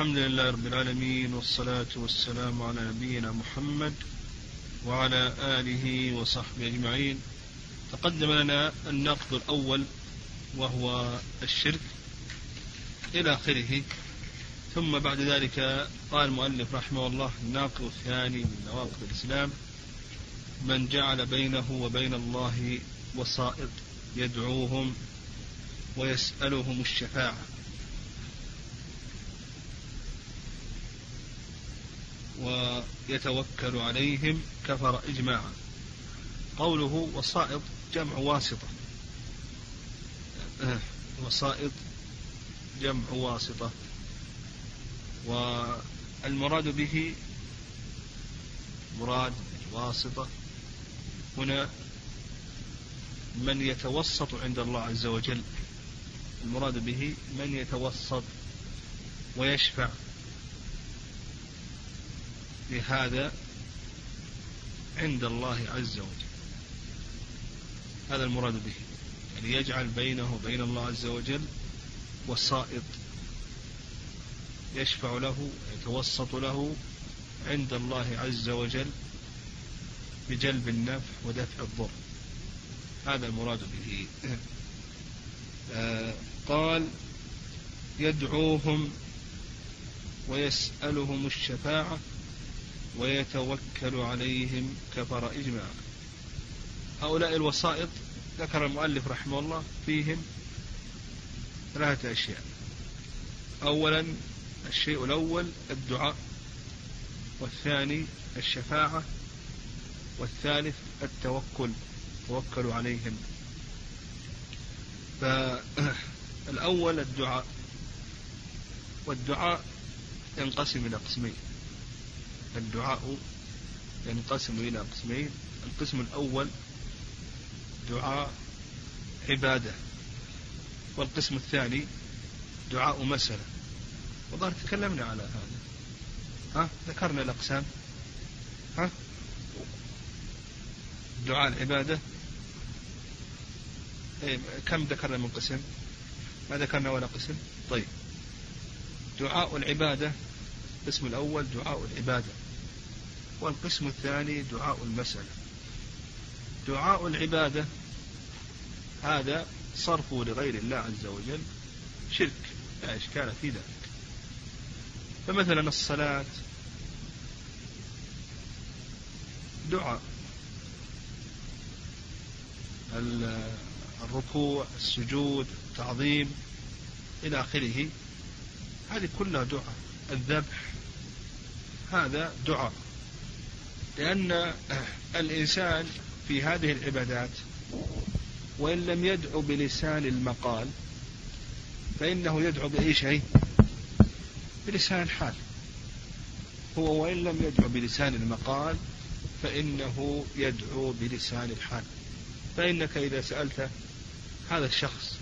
الحمد لله رب العالمين والصلاة والسلام على نبينا محمد وعلى آله وصحبه أجمعين. تقدم لنا النقد الأول وهو الشرك إلى آخره. ثم بعد ذلك قال المؤلف رحمه الله الناقض الثاني من نواقض الإسلام من جعل بينه وبين الله وسائط يدعوهم ويسألهم الشفاعة. ويتوكل عليهم كفر إجماعا. قوله وسائط جمع واسطة. وسائط جمع واسطة. والمراد به مراد الواسطة هنا من يتوسط عند الله عز وجل. المراد به من يتوسط ويشفع. لهذا عند الله عز وجل. هذا المراد به. يعني يجعل بينه وبين الله عز وجل وسائط يشفع له يتوسط له عند الله عز وجل بجلب النفع ودفع الضر. هذا المراد به. آه، قال يدعوهم ويسألهم الشفاعة ويتوكل عليهم كفر إجماعا هؤلاء الوسائط ذكر المؤلف رحمه الله فيهم ثلاثة أشياء. أولا الشيء الأول الدعاء والثاني الشفاعة والثالث التوكل توكلوا عليهم. فالأول الدعاء والدعاء ينقسم إلى قسمين. الدعاء ينقسم إلى قسمين. القسم الأول دعاء عبادة والقسم الثاني دعاء مسألة. وظهر تكلمنا على هذا. ها؟ ذكرنا الأقسام. ها؟ دعاء العبادة. إيه كم ذكرنا من قسم؟ ما ذكرنا ولا قسم. طيب دعاء العبادة القسم الأول دعاء العبادة. والقسم الثاني دعاء المسألة. دعاء العبادة هذا صرفه لغير الله عز وجل شرك لا إشكال في ذلك. فمثلا الصلاة دعاء الركوع السجود التعظيم إلى آخره. هذه كلها دعاء. الذبح هذا دعاء. لأن الإنسان في هذه العبادات وإن لم يدعو بلسان المقال فإنه يدعو بأي شيء؟ بلسان الحال هو وإن لم يدعو بلسان المقال فإنه يدعو بلسان الحال. فإنك إذا سألت هذا الشخص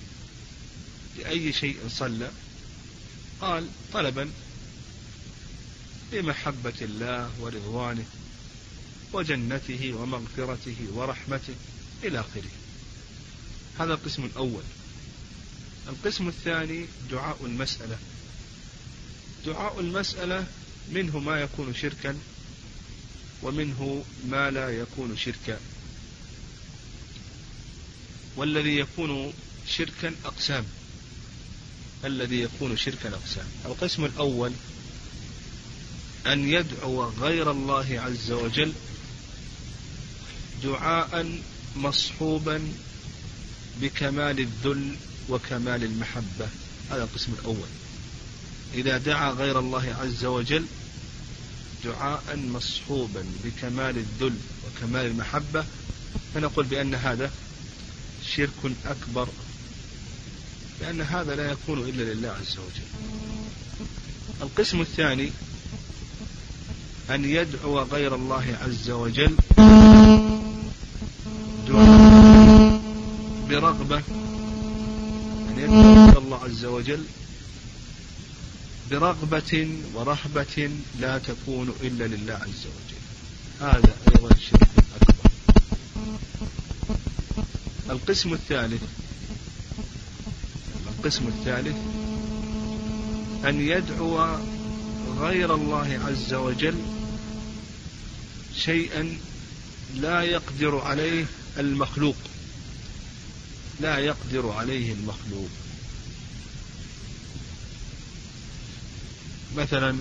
لأي شيء صلى قال طلبا لمحبة الله ورضوانه. وجنته ومغفرته ورحمته إلى آخره. هذا القسم الأول. القسم الثاني دعاء المسألة. دعاء المسألة منه ما يكون شركا ومنه ما لا يكون شركا. والذي يكون شركا أقسام. الذي يكون شركا أقسام. القسم الأول أن يدعو غير الله عز وجل دعاء مصحوبا بكمال الذل وكمال المحبة. هذا القسم الأول. إذا دعا غير الله عز وجل دعاء مصحوبا بكمال الذل وكمال المحبة فنقول بأن هذا شرك أكبر لأن هذا لا يكون إلا لله عز وجل. القسم الثاني أن يدعو غير الله عز وجل دعاء برغبة أن يدعو الله عز وجل برغبة ورهبة لا تكون إلا لله عز وجل. هذا أيضا شرك أكبر. القسم الثالث القسم الثالث أن يدعو غير الله عز وجل شيئا لا يقدر عليه المخلوق. لا يقدر عليه المخلوق. مثلا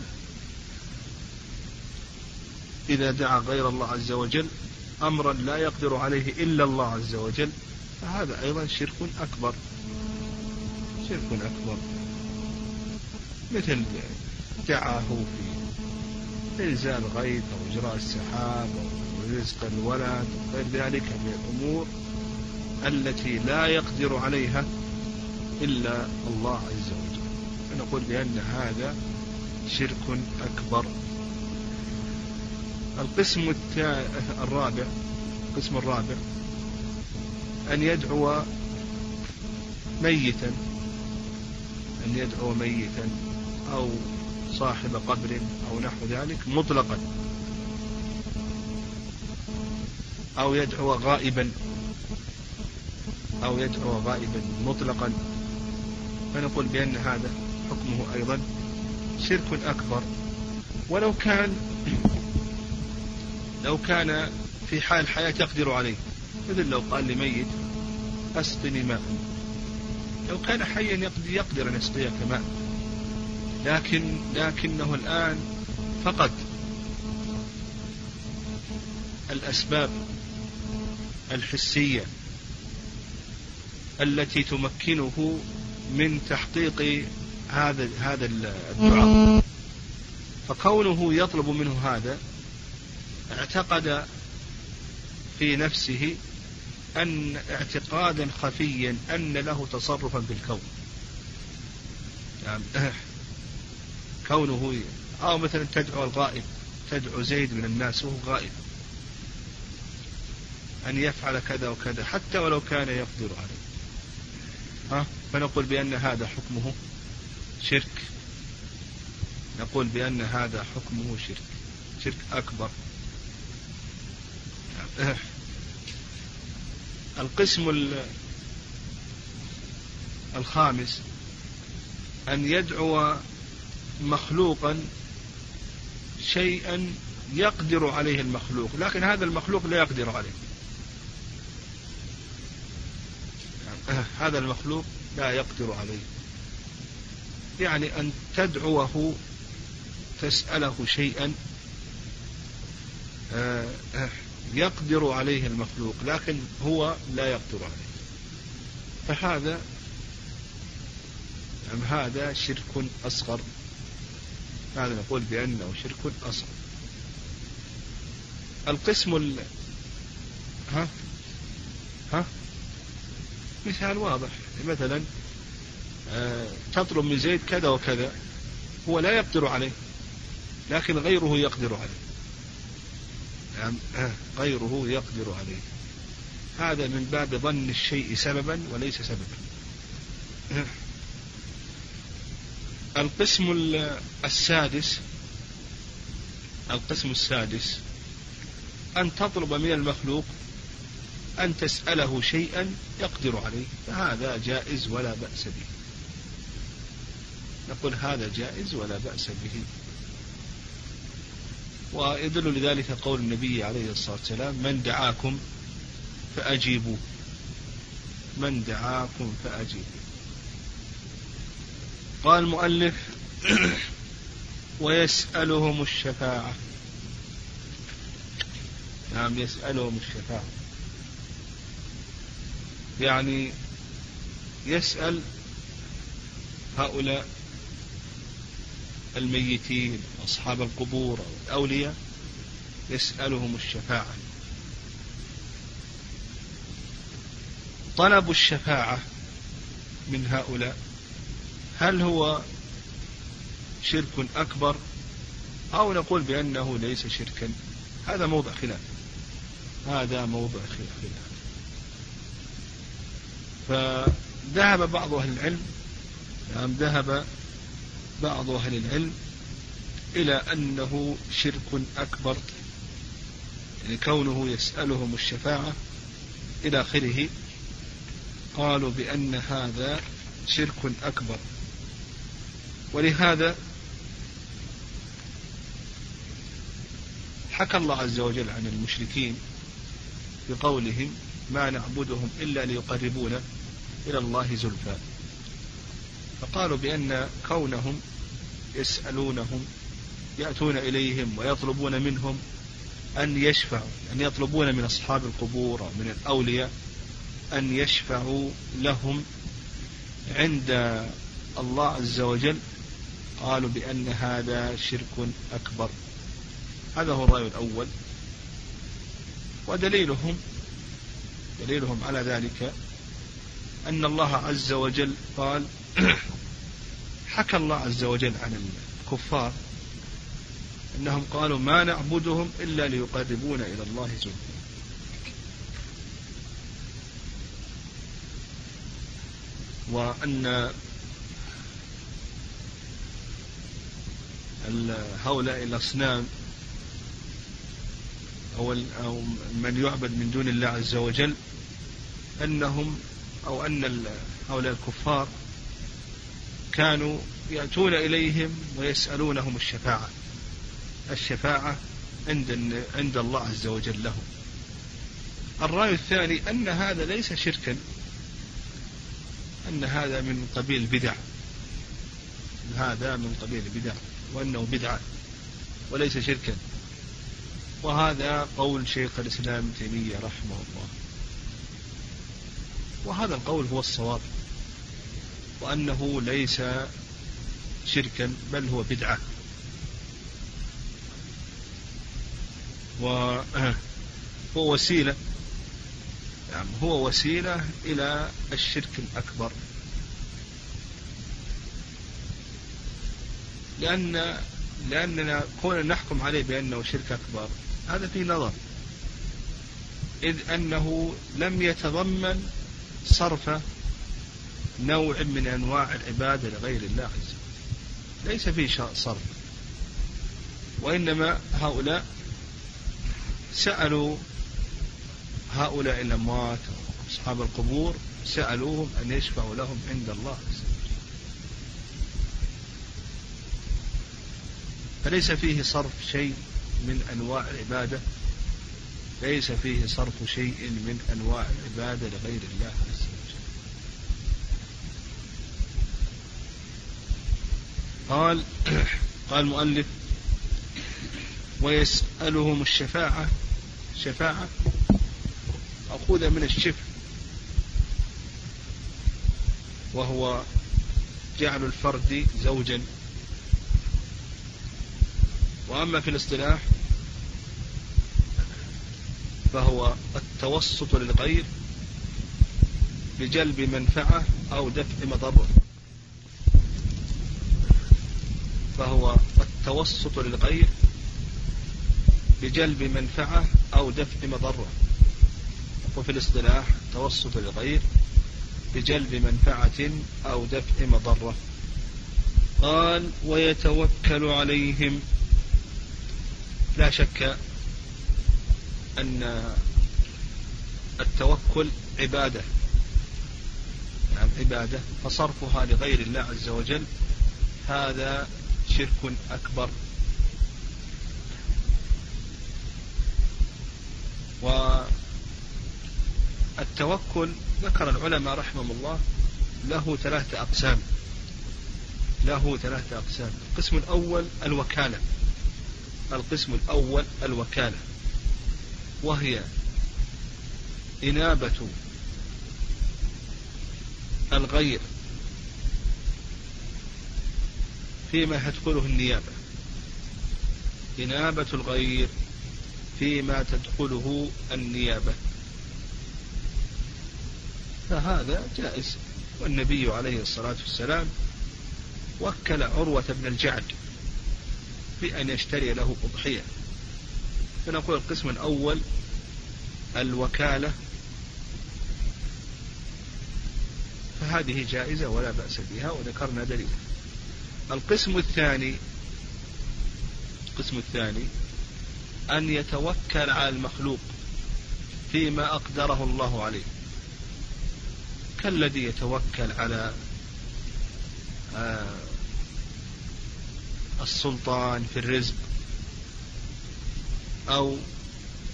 إذا دعا غير الله عز وجل أمرا لا يقدر عليه إلا الله عز وجل فهذا أيضا شرك أكبر. شرك أكبر. مثل دعاه في إنزال غيث أو إجراء السحاب أو رزق الولد وغير ذلك من الأمور التي لا يقدر عليها إلا الله عز وجل. فنقول بأن هذا شرك أكبر. القسم الرابع القسم الرابع أن يدعو ميتا أن يدعو ميتا أو صاحب قبر أو نحو ذلك مطلقا. أو يدعو غائبا. أو يدعو غائبا مطلقا. فنقول بأن هذا حكمه أيضا شرك أكبر. ولو كان لو كان في حال حياة يقدر عليه مثل لو قال لميت أسقني ماء. لو كان حيا يقدر أن يسقيك ماء. لكن لكنه الآن فقد الأسباب الحسية التي تمكنه من تحقيق هذا هذا الدعاء. فكونه يطلب منه هذا اعتقد في نفسه أن اعتقادا خفيا أن له تصرفا في الكون يعني كونه أو مثلا تدعو الغائب تدعو زيد من الناس وهو غائب. أن يفعل كذا وكذا حتى ولو كان يقدر عليه. ها؟ فنقول بأن هذا حكمه شرك. نقول بأن هذا حكمه شرك. شرك أكبر. القسم الخامس أن يدعو مخلوقا شيئا يقدر عليه المخلوق لكن هذا المخلوق لا يقدر عليه. هذا المخلوق لا يقدر عليه. يعني أن تدعوه تسأله شيئا يقدر عليه المخلوق لكن هو لا يقدر عليه. فهذا هذا شرك أصغر؟ هذا نقول بأنه شرك أصغر. القسم ال... ها؟ ها؟ مثال واضح. مثلا آه تطلب من زيد كذا وكذا هو لا يقدر عليه لكن غيره يقدر عليه. يعني آه غيره يقدر عليه. هذا من باب ظن الشيء سببا وليس سببا. آه. القسم السادس القسم السادس أن تطلب من المخلوق أن تسأله شيئا يقدر عليه فهذا جائز ولا بأس به. نقول هذا جائز ولا بأس به. ويدل لذلك قول النبي عليه الصلاة والسلام من دعاكم فأجيبوا من دعاكم فأجيبوا قال المؤلف ويسألهم الشفاعة. نعم يسألهم الشفاعة. يعني يسأل هؤلاء الميتين أصحاب القبور أو الأولياء يسألهم الشفاعة. طلب الشفاعة من هؤلاء. هل هو شرك أكبر؟ أو نقول بأنه ليس شركا. هذا موضع خلاف. هذا موضع خلاف. فذهب بعض أهل العلم نعم ذهب بعض أهل العلم إلى أنه شرك أكبر. يعني كونه يسألهم الشفاعة إلى آخره قالوا بأن هذا شرك أكبر. ولهذا حكى الله عز وجل عن المشركين بقولهم ما نعبدهم إلا ليقربونا إلى الله زلفى. فقالوا بأن كونهم يسألونهم يأتون إليهم ويطلبون منهم أن يشفعوا أن يطلبون من أصحاب القبور ومن الأولياء أن يشفعوا لهم عند الله عز وجل قالوا بأن هذا شرك أكبر. هذا هو الرأي الأول. ودليلهم دليلهم على ذلك أن الله عز وجل قال حكى الله عز وجل عن الكفار أنهم قالوا ما نعبدهم إلا ليقربونا إلى الله زلفى وأن هؤلاء الأصنام أو من يعبد من دون الله عز وجل أنهم أو أن هؤلاء الكفار كانوا يأتون إليهم ويسألونهم الشفاعة. الشفاعة عند عند الله عز وجل لهم. الرأي الثاني أن هذا ليس شركا. أن هذا من قبيل البدع. هذا من قبيل البدع. وأنه بدعة وليس شركا. وهذا قول شيخ الإسلام تيمية رحمه الله. وهذا القول هو الصواب وأنه ليس شركا بل هو بدعة. وهو وسيلة يعني هو وسيلة إلى الشرك الأكبر. لأن لأننا كون نحكم عليه بأنه شرك أكبر. هذا في نظر. إذ أنه لم يتضمن صرف نوع من أنواع العبادة لغير الله عز وجل. ليس فيه صرف. وإنما هؤلاء سألوا هؤلاء الأموات أصحاب القبور سألوهم أن يشفعوا لهم عند الله عز وجل. فليس فيه صرف شيء من أنواع العبادة ليس فيه صرف شيء من أنواع العبادة لغير الله عز وجل. قال قال المؤلف ويسألهم الشفاعة شفاعة مأخوذة من الشفع وهو جعل الفرد زوجا. وأما في الاصطلاح فهو التوسط للغير بجلب منفعة أو دفع مضرة. فهو التوسط للغير بجلب منفعة أو دفع مضرة. وفي الاصطلاح توسط للغير بجلب منفعة أو دفع مضرة. قال ويتوكل عليهم لا شك أن التوكل عبادة. نعم عبادة. فصرفها لغير الله عز وجل هذا شرك أكبر. والتوكل ذكر العلماء رحمهم الله له ثلاثة أقسام. له ثلاثة أقسام. القسم الأول الوكالة. القسم الأول الوكالة وهي إنابة الغير فيما تدخله النيابة إنابة الغير فيما تدخله النيابة. فهذا جائز والنبي عليه الصلاة والسلام وكل عروة بن الجعد بأن يشتري له أضحية. فنقول القسم الأول الوكالة. فهذه جائزة ولا بأس بها وذكرنا دليل. القسم الثاني القسم الثاني أن يتوكل على المخلوق فيما أقدره الله عليه. كالذي يتوكل على آه السلطان في الرزق أو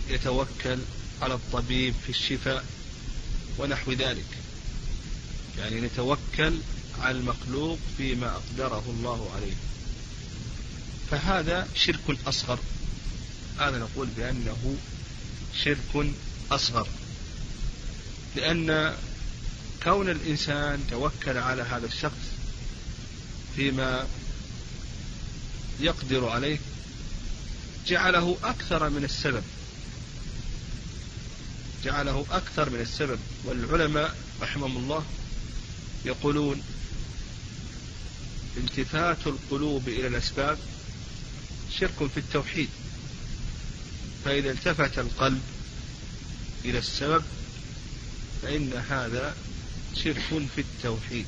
يتوكل على الطبيب في الشفاء ونحو ذلك. يعني نتوكل على المخلوق فيما أقدره الله عليه. فهذا شرك أصغر. هذا نقول بأنه شرك أصغر. لأن كون الإنسان توكل على هذا الشخص فيما يقدر عليه جعله أكثر من السبب. جعله أكثر من السبب. والعلماء رحمهم الله يقولون التفات القلوب إلى الأسباب شرك في التوحيد. فإذا التفت القلب إلى السبب فإن هذا شرك في التوحيد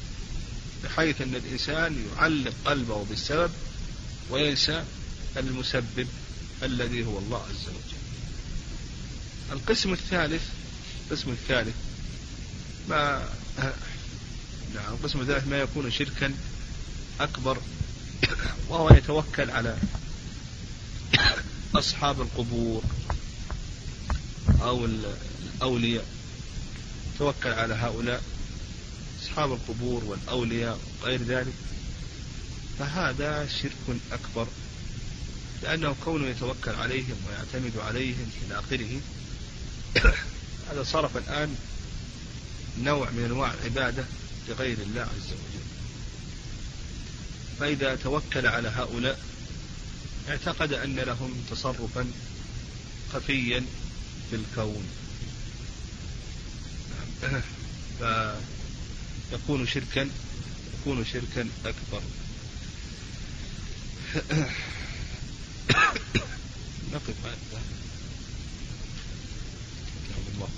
بحيث أن الإنسان يعلق قلبه بالسبب وينسى المسبب الذي هو الله عز وجل. القسم الثالث القسم الثالث ما نعم القسم الثالث ما يكون شركا أكبر وهو يتوكل على أصحاب القبور أو الأولياء. توكل على هؤلاء أصحاب القبور والأولياء وغير ذلك. فهذا شرك أكبر لأنه كونه يتوكل عليهم ويعتمد عليهم إلى آخره هذا صرف الآن نوع من أنواع العبادة لغير الله عز وجل. فإذا توكل على هؤلاء اعتقد أن لهم تصرفا خفيا في الكون. فيكون شركا يكون شركا أكبر. نقف هذا الله